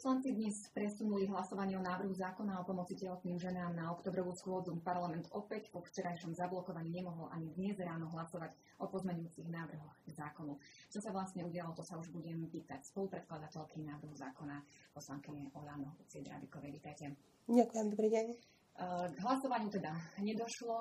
Poslanci dnes presunuli hlasovanie o návrhu zákona o pomoci tehotným ženám na oktobrovú schôdzu. Parlament opäť po včerajšom zablokovaní nemohol ani dnes ráno hlasovať o pozmeňujúcich návrhoch zákonu. Čo sa vlastne udialo, to sa už budem pýtať spolupredkladateľky návrhu zákona poslankyne Olano Ciedrabikovej. Vítajte. Ďakujem, dobrý deň. K hlasovaniu teda nedošlo.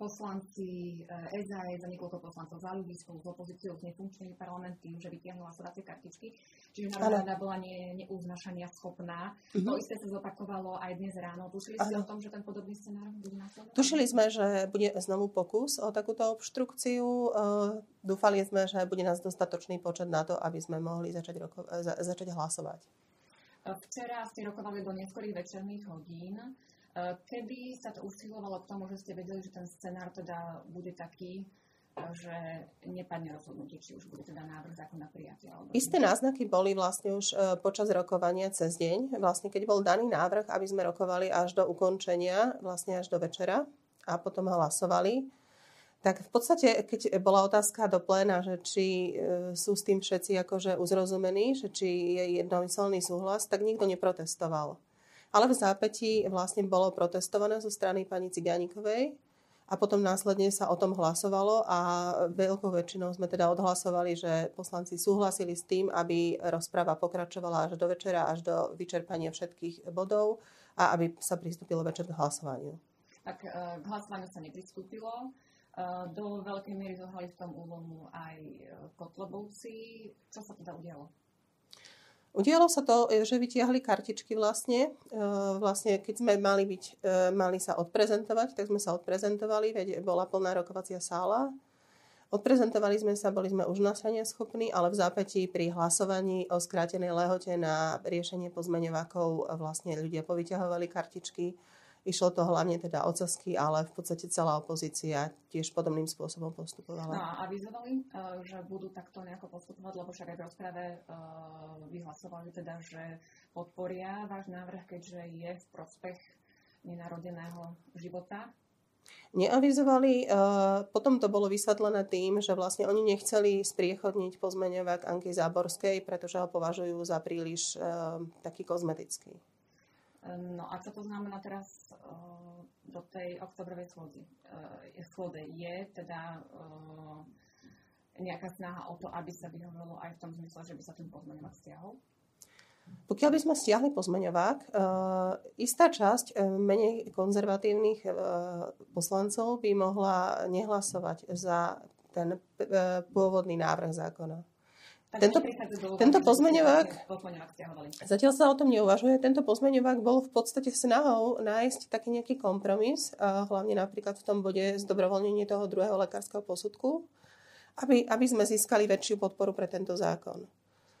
Poslanci SAS a niekoľko poslancov za ľudí spolu s opozíciou z nefunkčnými parlamenty už vytiahnu hlasovacie kartičky. Čiže národná bola ne, neuznašania schopná. Uh-huh. To isté sa zopakovalo aj dnes ráno. Tušili ste o tom, že ten podobný scenár bude nasledovať? Tušili sme, že bude znovu pokus o takúto obštrukciu. Dúfali sme, že bude nás dostatočný počet na to, aby sme mohli začať, roko- za- začať hlasovať. Včera ste rokovali do neskorých večerných hodín. Kedy sa to usilovalo k tomu, že ste vedeli, že ten scenár teda bude taký, že nepadne rozhodnutie, či už bude teda návrh zákona prijatý. Alebo Isté náznaky boli vlastne už počas rokovania cez deň. Vlastne keď bol daný návrh, aby sme rokovali až do ukončenia, vlastne až do večera a potom hlasovali, tak v podstate, keď bola otázka do pléna, že či sú s tým všetci akože uzrozumení, že či je jednomyselný súhlas, tak nikto neprotestoval. Ale v zápätí vlastne bolo protestované zo strany pani Cigánikovej a potom následne sa o tom hlasovalo a veľkou väčšinou sme teda odhlasovali, že poslanci súhlasili s tým, aby rozpráva pokračovala až do večera, až do vyčerpania všetkých bodov a aby sa pristúpilo večer k hlasovaniu. Tak k hlasovaniu sa nepristúpilo. Do veľkej miery zohrali v tom úlohu aj Kotlebovci. Čo sa teda udialo? Udialo sa to, že vytiahli kartičky vlastne. Vlastne, keď sme mali, byť, mali sa odprezentovať, tak sme sa odprezentovali, veď bola plná rokovacia sála. Odprezentovali sme sa, boli sme už nasania schopní, ale v zápätí pri hlasovaní o skrátenej lehote na riešenie pozmeňovákov vlastne ľudia povyťahovali kartičky Išlo to hlavne teda o cesky, ale v podstate celá opozícia tiež podobným spôsobom postupovala. No a avizovali, že budú takto nejako postupovať, lebo však aj v rozprave vyhlasovali teda, že podporia váš návrh, keďže je v prospech nenarodeného života. Neavizovali, potom to bolo vysvetlené tým, že vlastne oni nechceli spriechodniť pozmeňovák Anky Záborskej, pretože ho považujú za príliš taký kozmetický. No a čo to znamená teraz do tej oktobrovej schôdzy? schôdze? Je teda nejaká snaha o to, aby sa vyhovorilo aj v tom zmysle, že by sa ten pozmeňovák stiahol? Pokiaľ by sme stiahli pozmeňovák, istá časť menej konzervatívnych poslancov by mohla nehlasovať za ten pôvodný návrh zákona. Tento, tento pozmeňovák, zatiaľ sa o tom neuvažuje, tento pozmeňovák bol v podstate snahou nájsť taký nejaký kompromis, hlavne napríklad v tom bode zdobrovoľnenie toho druhého lekárskeho posudku, aby, aby sme získali väčšiu podporu pre tento zákon.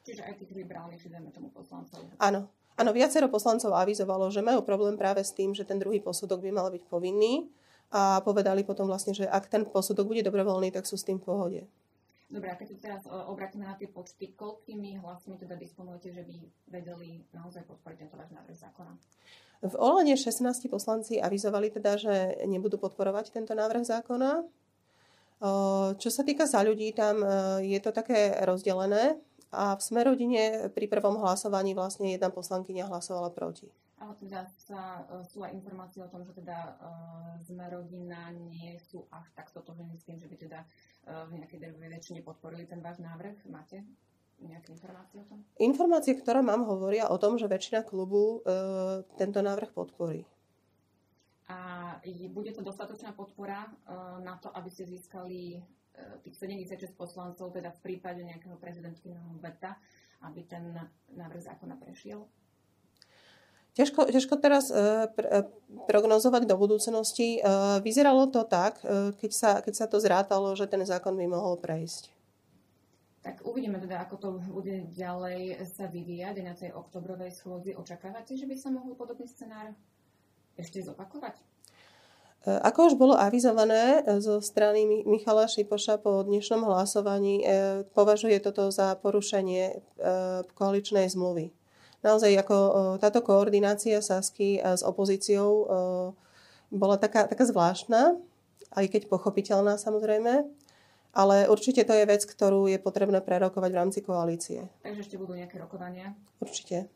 Čiže aj tých liberálnych, dajme tomu poslancov. Áno. Áno, viacero poslancov avizovalo, že majú problém práve s tým, že ten druhý posudok by mal byť povinný a povedali potom vlastne, že ak ten posudok bude dobrovoľný, tak sú s tým v pohode. Dobre, a keď sa teraz obrátime na tie počty, koľkými hlasmi teda disponujete, že by vedeli naozaj podporiť tento váš návrh zákona? V Olane 16 poslanci avizovali teda, že nebudú podporovať tento návrh zákona. Čo sa týka za ľudí, tam je to také rozdelené a v Smerodine pri prvom hlasovaní vlastne jedna poslankyňa hlasovala proti. Ale teda sa, sú aj informácie o tom, že teda uh, Zmerodina nie sú až tak totožení s tým, že by teda v nejakej drvivej väčšine podporili ten váš návrh? Máte nejaké informácie o tom? Informácie, ktoré mám, hovoria o tom, že väčšina klubu e, tento návrh podporí. A bude to dostatočná podpora e, na to, aby ste získali e, tých 76 poslancov, teda v prípade nejakého prezidentského veta, aby ten návrh zákona prešiel? Ťažko, ťažko teraz e, pr- prognozovať do budúcnosti. E, vyzeralo to tak, e, keď, sa, keď sa to zrátalo, že ten zákon by mohol prejsť. Tak uvidíme teda, ako to bude ďalej sa vyvíjať na tej oktobrovej schôdzi. Očakávate, že by sa mohol podobný scenár ešte zopakovať? Ako už bolo avizované zo strany Michala Šipoša po dnešnom hlasovaní, považuje toto za porušenie koaličnej zmluvy naozaj ako táto koordinácia Sasky s opozíciou bola taká, taká zvláštna, aj keď pochopiteľná samozrejme, ale určite to je vec, ktorú je potrebné prerokovať v rámci koalície. Takže ešte budú nejaké rokovania? Určite.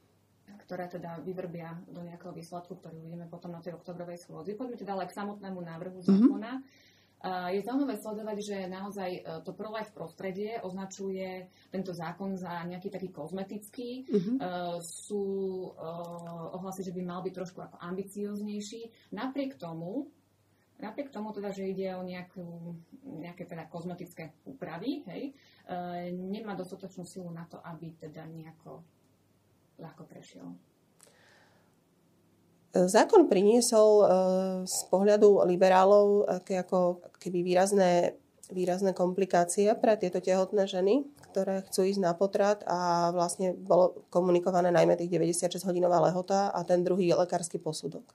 ktoré teda vyvrbia do nejakého výsledku, ktorý uvidíme potom na tej oktobrovej schôdzi. Poďme teda ale k samotnému návrhu mhm. zákona. Mm-hmm. Je zaujímavé sledovať, že naozaj e, to pro-life prostredie označuje tento zákon za nejaký taký kozmetický. Uh-huh. Sú ohlasy, že by mal byť trošku ako ambicioznejší. Napriek tomu, napriek tomu teda, že ide o nejakú, nejaké teda kozmetické úpravy, hej, nemá dostatočnú silu na to, aby teda nejako ľahko prešiel. Zákon priniesol e, z pohľadu liberálov ako keby výrazné, výrazné komplikácie pre tieto tehotné ženy, ktoré chcú ísť na potrat a vlastne bolo komunikované najmä tých 96 hodinová lehota a ten druhý lekársky posudok.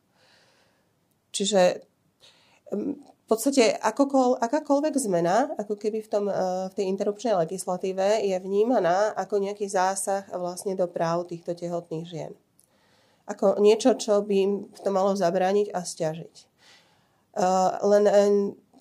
Čiže v podstate akokol, akákoľvek zmena, ako keby v, tom, e, v tej interrupčnej legislatíve, je vnímaná ako nejaký zásah vlastne do práv týchto tehotných žien ako niečo, čo by im to malo zabrániť a stiažiť. Len e,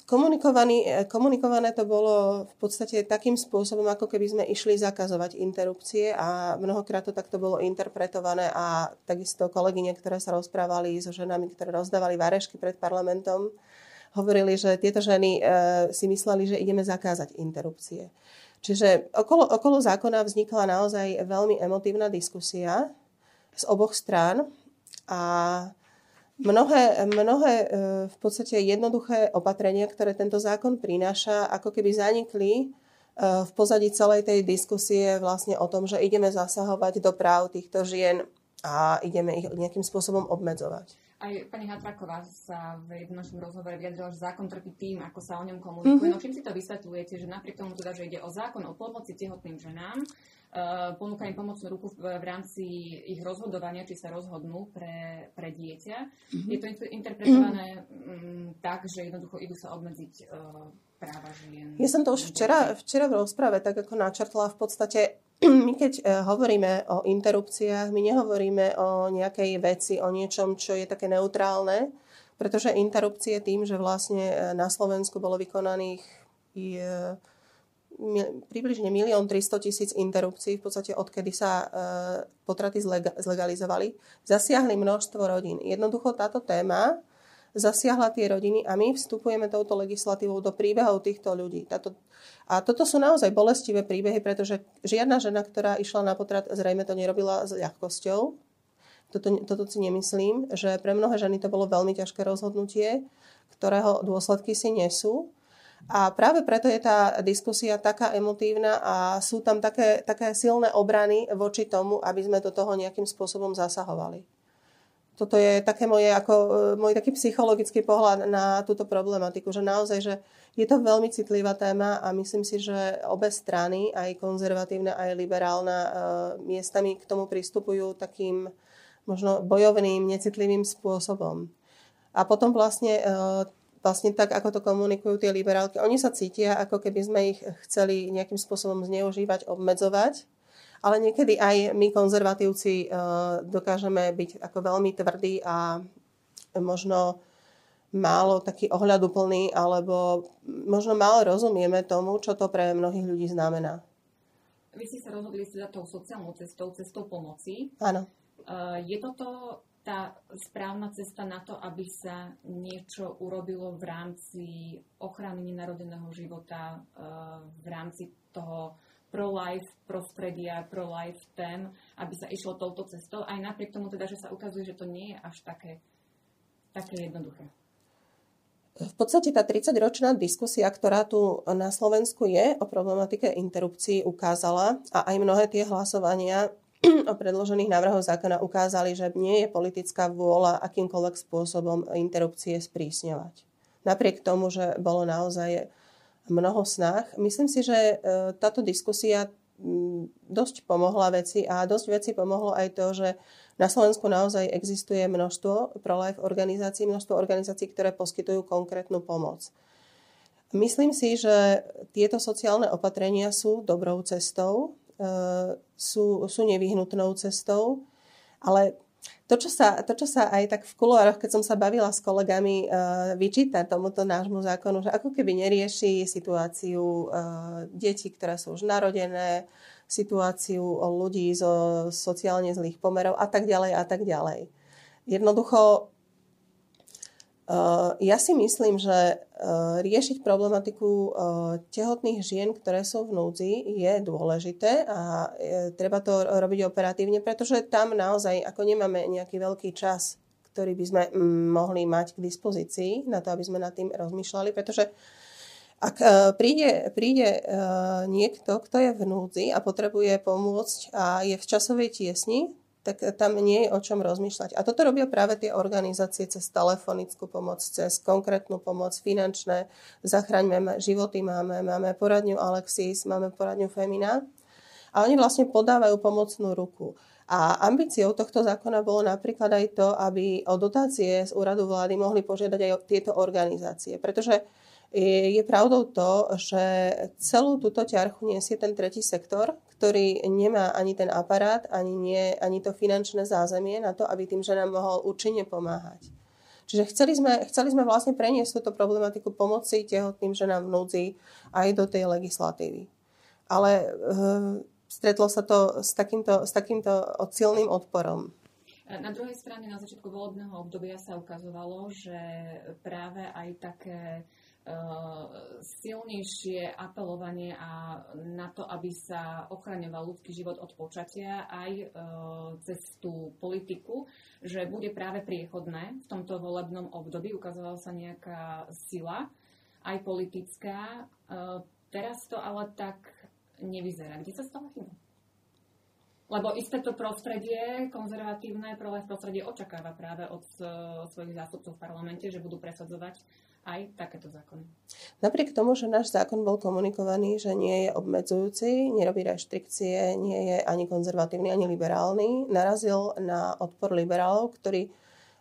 komunikovaný, e, komunikované to bolo v podstate takým spôsobom, ako keby sme išli zakazovať interrupcie a mnohokrát to takto bolo interpretované a takisto kolegyne, ktoré sa rozprávali so ženami, ktoré rozdávali varešky pred parlamentom, hovorili, že tieto ženy si mysleli, že ideme zakázať interrupcie. Čiže okolo, okolo zákona vznikla naozaj veľmi emotívna diskusia, z oboch strán a mnohé, mnohé e, v podstate jednoduché opatrenia, ktoré tento zákon prináša, ako keby zanikli e, v pozadí celej tej diskusie vlastne o tom, že ideme zasahovať do práv týchto žien a ideme ich nejakým spôsobom obmedzovať. Aj pani Hatraková sa v jednom našom rozhovore vyjadrila, že zákon trpí tým, ako sa o ňom komunikuje. Mm-hmm. No čím si to vysvetľujete, že napriek tomu teda, že ide o zákon o pomoci tehotným ženám, Eh, ponúka im pomocnú ruku v, v rámci ich rozhodovania, či sa rozhodnú pre, pre dieťa. Mm-hmm. Je to interpretované mm, tak, že jednoducho idú sa obmedziť uh, práva žien. Ja som to už včera, včera v rozprave tak ako načrtla. V podstate my keď uh, hovoríme o interrupciách, my nehovoríme o nejakej veci, o niečom, čo je také neutrálne, pretože interrupcie tým, že vlastne na Slovensku bolo vykonaných je, približne 1 300 tisíc interrupcií, v podstate odkedy sa e, potraty zlegalizovali, zasiahli množstvo rodín. Jednoducho táto téma zasiahla tie rodiny a my vstupujeme touto legislatívou do príbehov týchto ľudí. Táto, a toto sú naozaj bolestivé príbehy, pretože žiadna žena, ktorá išla na potrat, zrejme to nerobila s ľahkosťou. Toto, toto si nemyslím, že pre mnohé ženy to bolo veľmi ťažké rozhodnutie, ktorého dôsledky si nesú. A práve preto je tá diskusia taká emotívna a sú tam také, také silné obrany voči tomu, aby sme do toho nejakým spôsobom zasahovali. Toto je také moje, ako, e, môj taký psychologický pohľad na túto problematiku, že naozaj, že je to veľmi citlivá téma a myslím si, že obe strany, aj konzervatívna, aj liberálna, e, miestami k tomu pristupujú takým možno bojovným, necitlivým spôsobom. A potom vlastne e, vlastne tak, ako to komunikujú tie liberálky, oni sa cítia, ako keby sme ich chceli nejakým spôsobom zneužívať, obmedzovať, ale niekedy aj my konzervatívci eh, dokážeme byť ako veľmi tvrdí a možno málo taký ohľaduplný, alebo možno málo rozumieme tomu, čo to pre mnohých ľudí znamená. Vy ste sa rozhodli za tou sociálnou cestou, cestou pomoci. Áno. Eh, je toto tá správna cesta na to, aby sa niečo urobilo v rámci ochrany nenarodeného života, eh, v rámci toho pro-life prostredia, pro-life tém, aby sa išlo touto cestou, aj napriek tomu teda, že sa ukazuje, že to nie je až také, také jednoduché. V podstate tá 30-ročná diskusia, ktorá tu na Slovensku je o problematike interrupcií, ukázala a aj mnohé tie hlasovania o predložených návrhoch zákona ukázali, že nie je politická vôľa akýmkoľvek spôsobom interrupcie sprísňovať. Napriek tomu, že bolo naozaj mnoho snách. Myslím si, že e, táto diskusia dosť pomohla veci a dosť veci pomohlo aj to, že na Slovensku naozaj existuje množstvo pro-life organizácií, množstvo organizácií, ktoré poskytujú konkrétnu pomoc. Myslím si, že tieto sociálne opatrenia sú dobrou cestou, E, sú, sú nevyhnutnou cestou, ale to čo, sa, to, čo sa aj tak v kuloároch, keď som sa bavila s kolegami, uh, vyčíta tomuto nášmu zákonu, že ako keby nerieši situáciu uh, detí, ktoré sú už narodené, situáciu ľudí zo sociálne zlých pomerov a tak ďalej a tak ďalej. Jednoducho, ja si myslím, že riešiť problematiku tehotných žien, ktoré sú v núdzi, je dôležité a treba to robiť operatívne, pretože tam naozaj ako nemáme nejaký veľký čas, ktorý by sme mohli mať k dispozícii na to, aby sme nad tým rozmýšľali, pretože ak príde, príde niekto, kto je v núdzi a potrebuje pomôcť a je v časovej tiesni, tak tam nie je o čom rozmýšľať. A toto robia práve tie organizácie cez telefonickú pomoc, cez konkrétnu pomoc, finančné. Zachraňme životy máme, máme poradňu Alexis, máme poradňu Femina. A oni vlastne podávajú pomocnú ruku. A ambíciou tohto zákona bolo napríklad aj to, aby o dotácie z úradu vlády mohli požiadať aj tieto organizácie. Pretože je pravdou to, že celú túto ťarchu nesie ten tretí sektor, ktorý nemá ani ten aparát, ani, nie, ani to finančné zázemie na to, aby tým ženám mohol účinne pomáhať. Čiže chceli sme, chceli sme vlastne preniesť túto problematiku pomoci tehotným ženám v núdzi aj do tej legislatívy. Ale e, stretlo sa to s takýmto, s takýmto silným odporom. Na druhej strane, na začiatku volebného obdobia sa ukazovalo, že práve aj také silnejšie apelovanie a na to, aby sa ochraňoval ľudský život od počatia aj eh, cez tú politiku, že bude práve priechodné v tomto volebnom období. Ukazovala sa nejaká sila, aj politická. Eh, teraz to ale tak nevyzerá. Kde sa stala chyba? Lebo isté to prostredie, konzervatívne prostredie očakáva práve od svojich zástupcov v parlamente, že budú presadzovať aj takéto zákony. Napriek tomu, že náš zákon bol komunikovaný, že nie je obmedzujúci, nerobí reštrikcie, nie je ani konzervatívny, ani liberálny, narazil na odpor liberálov, ktorí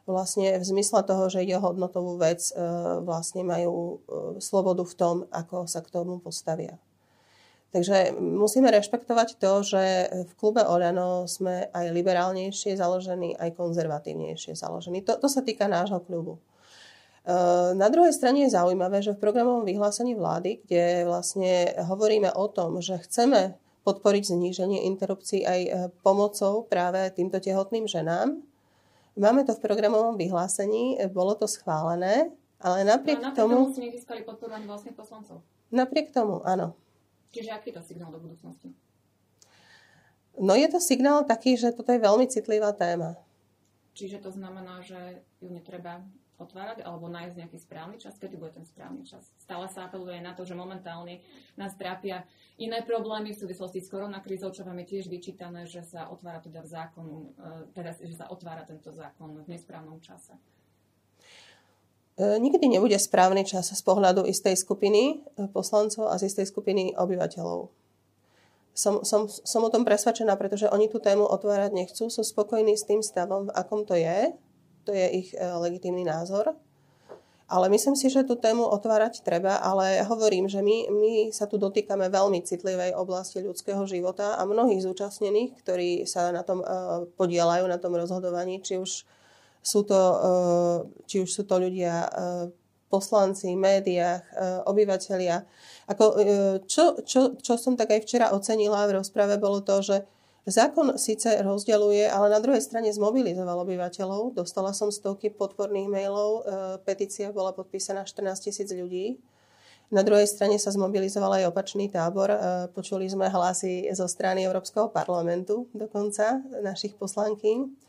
vlastne v zmysle toho, že ide o hodnotovú vec, e, vlastne majú e, slobodu v tom, ako sa k tomu postavia. Takže musíme rešpektovať to, že v klube Oľano sme aj liberálnejšie založení, aj konzervatívnejšie založení. To, to sa týka nášho klubu. Eh, na druhej strane je zaujímavé, že v programovom vyhlásení vlády, kde vlastne hovoríme o tom, že chceme podporiť zníženie interrupcií aj eh, pomocou práve týmto tehotným ženám, máme to v programovom vyhlásení, eh, bolo to schválené, ale napriek, no, napriek tomu... tomu nezískali podporu ani vlastných poslancov. Napriek tomu, áno. Čiže aký to signál do budúcnosti? No je to signál taký, že toto je veľmi citlivá téma. Čiže to znamená, že ju netreba otvárať alebo nájsť nejaký správny čas, kedy bude ten správny čas. Stále sa apeluje na to, že momentálne nás trápia iné problémy v súvislosti s koronakrízou, čo vám je tiež vyčítané, že sa otvára teda v zákonu, e, teda, že sa otvára tento zákon v nesprávnom čase. E, nikdy nebude správny čas z pohľadu istej skupiny e, poslancov a z istej skupiny obyvateľov. Som, som, som o tom presvedčená, pretože oni tú tému otvárať nechcú, sú spokojní s tým stavom, v akom to je to je ich e, legitímny názor. Ale myslím si, že tú tému otvárať treba, ale hovorím, že my, my sa tu dotýkame veľmi citlivej oblasti ľudského života a mnohých zúčastnených, ktorí sa na tom uh, podielajú, na tom rozhodovaní, či už sú to, uh, či už sú to ľudia poslanci, médiách, obyvateľia. Ako, čo, čo, čo som tak aj včera ocenila v rozprave, bolo to, že Zákon síce rozdeľuje, ale na druhej strane zmobilizoval obyvateľov. Dostala som stovky podporných mailov, e, petícia bola podpísaná 14 tisíc ľudí. Na druhej strane sa zmobilizoval aj opačný tábor. E, počuli sme hlasy zo strany Európskeho parlamentu dokonca, našich poslankyň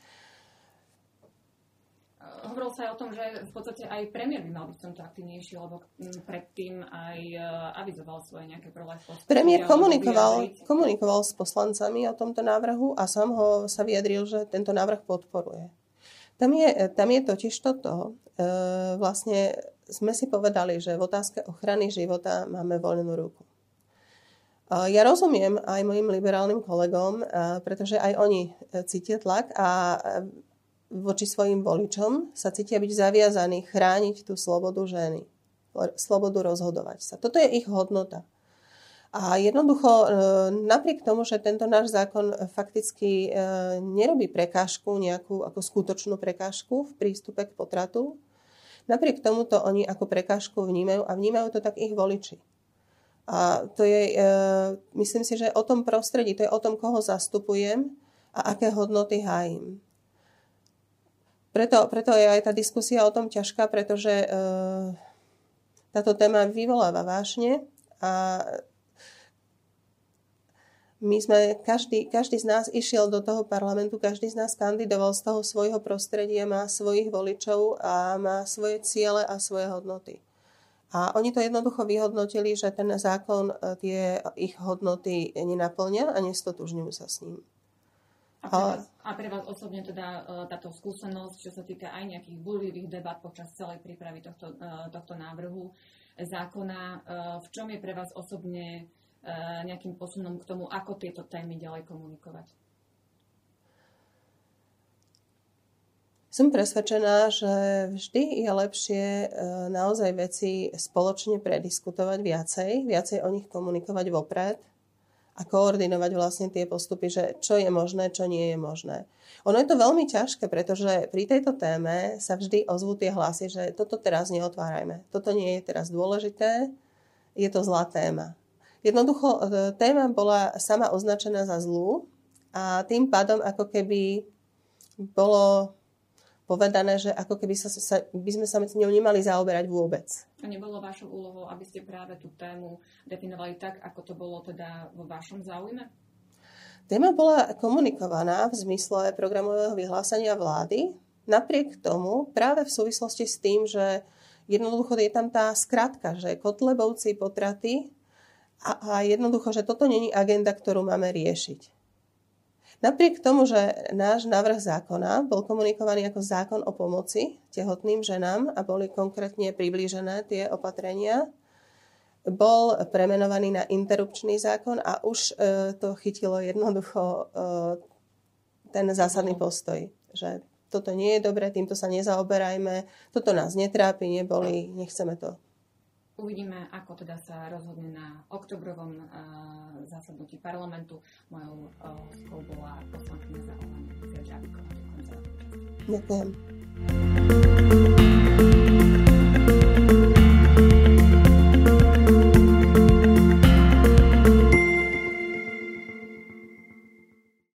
hovorilo sa aj o tom, že v podstate aj premiér by mal byť v tomto aktivnejší, lebo predtým aj e, avizoval svoje nejaké prvé Premiér komunikoval, komunikoval s poslancami o tomto návrhu a sám ho sa vyjadril, že tento návrh podporuje. Tam je, tam je totiž toto. E, vlastne sme si povedali, že v otázke ochrany života máme voľnú ruku. Ja rozumiem aj mojim liberálnym kolegom, pretože aj oni cítia tlak a voči svojim voličom sa cítia byť zaviazaní chrániť tú slobodu ženy, slobodu rozhodovať sa. Toto je ich hodnota. A jednoducho, e, napriek tomu, že tento náš zákon fakticky e, nerobí prekážku, nejakú ako skutočnú prekážku v prístupe k potratu, napriek tomu to oni ako prekážku vnímajú a vnímajú to tak ich voliči. A to je, e, myslím si, že o tom prostredí, to je o tom, koho zastupujem a aké hodnoty hájim. Preto, preto je aj tá diskusia o tom ťažká, pretože e, táto téma vyvoláva vášne a my sme, každý, každý z nás išiel do toho parlamentu, každý z nás kandidoval z toho svojho prostredia, má svojich voličov a má svoje ciele a svoje hodnoty. A oni to jednoducho vyhodnotili, že ten zákon e, tie ich hodnoty nenaplňa a nestotužňujú sa s ním. A pre, vás, a pre vás osobne teda e, táto skúsenosť, čo sa týka aj nejakých burlivých debat počas celej prípravy tohto, e, tohto návrhu zákona, v čom je pre vás osobne nejakým posunom k tomu, ako tieto témy ďalej komunikovať? Som presvedčená, že vždy je lepšie e, naozaj veci spoločne prediskutovať viacej, viacej o nich komunikovať vopred a koordinovať vlastne tie postupy, že čo je možné, čo nie je možné. Ono je to veľmi ťažké, pretože pri tejto téme sa vždy ozvú tie hlasy, že toto teraz neotvárajme, toto nie je teraz dôležité, je to zlá téma. Jednoducho e, téma bola sama označená za zlú a tým pádom ako keby bolo povedané, že ako keby sa, sa, by sme sa s ňou nemali zaoberať vôbec. A nebolo vašou úlohou, aby ste práve tú tému definovali tak, ako to bolo teda vo vašom záujme? Téma bola komunikovaná v zmysle programového vyhlásenia vlády. Napriek tomu, práve v súvislosti s tým, že jednoducho je tam tá skratka, že Kotlebovci potraty a, a jednoducho, že toto není agenda, ktorú máme riešiť. Napriek tomu, že náš návrh zákona bol komunikovaný ako zákon o pomoci tehotným ženám a boli konkrétne priblížené tie opatrenia, bol premenovaný na interrupčný zákon a už e, to chytilo jednoducho e, ten zásadný postoj, že toto nie je dobré, týmto sa nezaoberajme, toto nás netrápi, neboli, nechceme to Uvidíme, ako teda sa rozhodne na oktobrovom uh, zasadnutí parlamentu. Mojou uh, bola poslankyňa za Ďakujem. Ďakujem.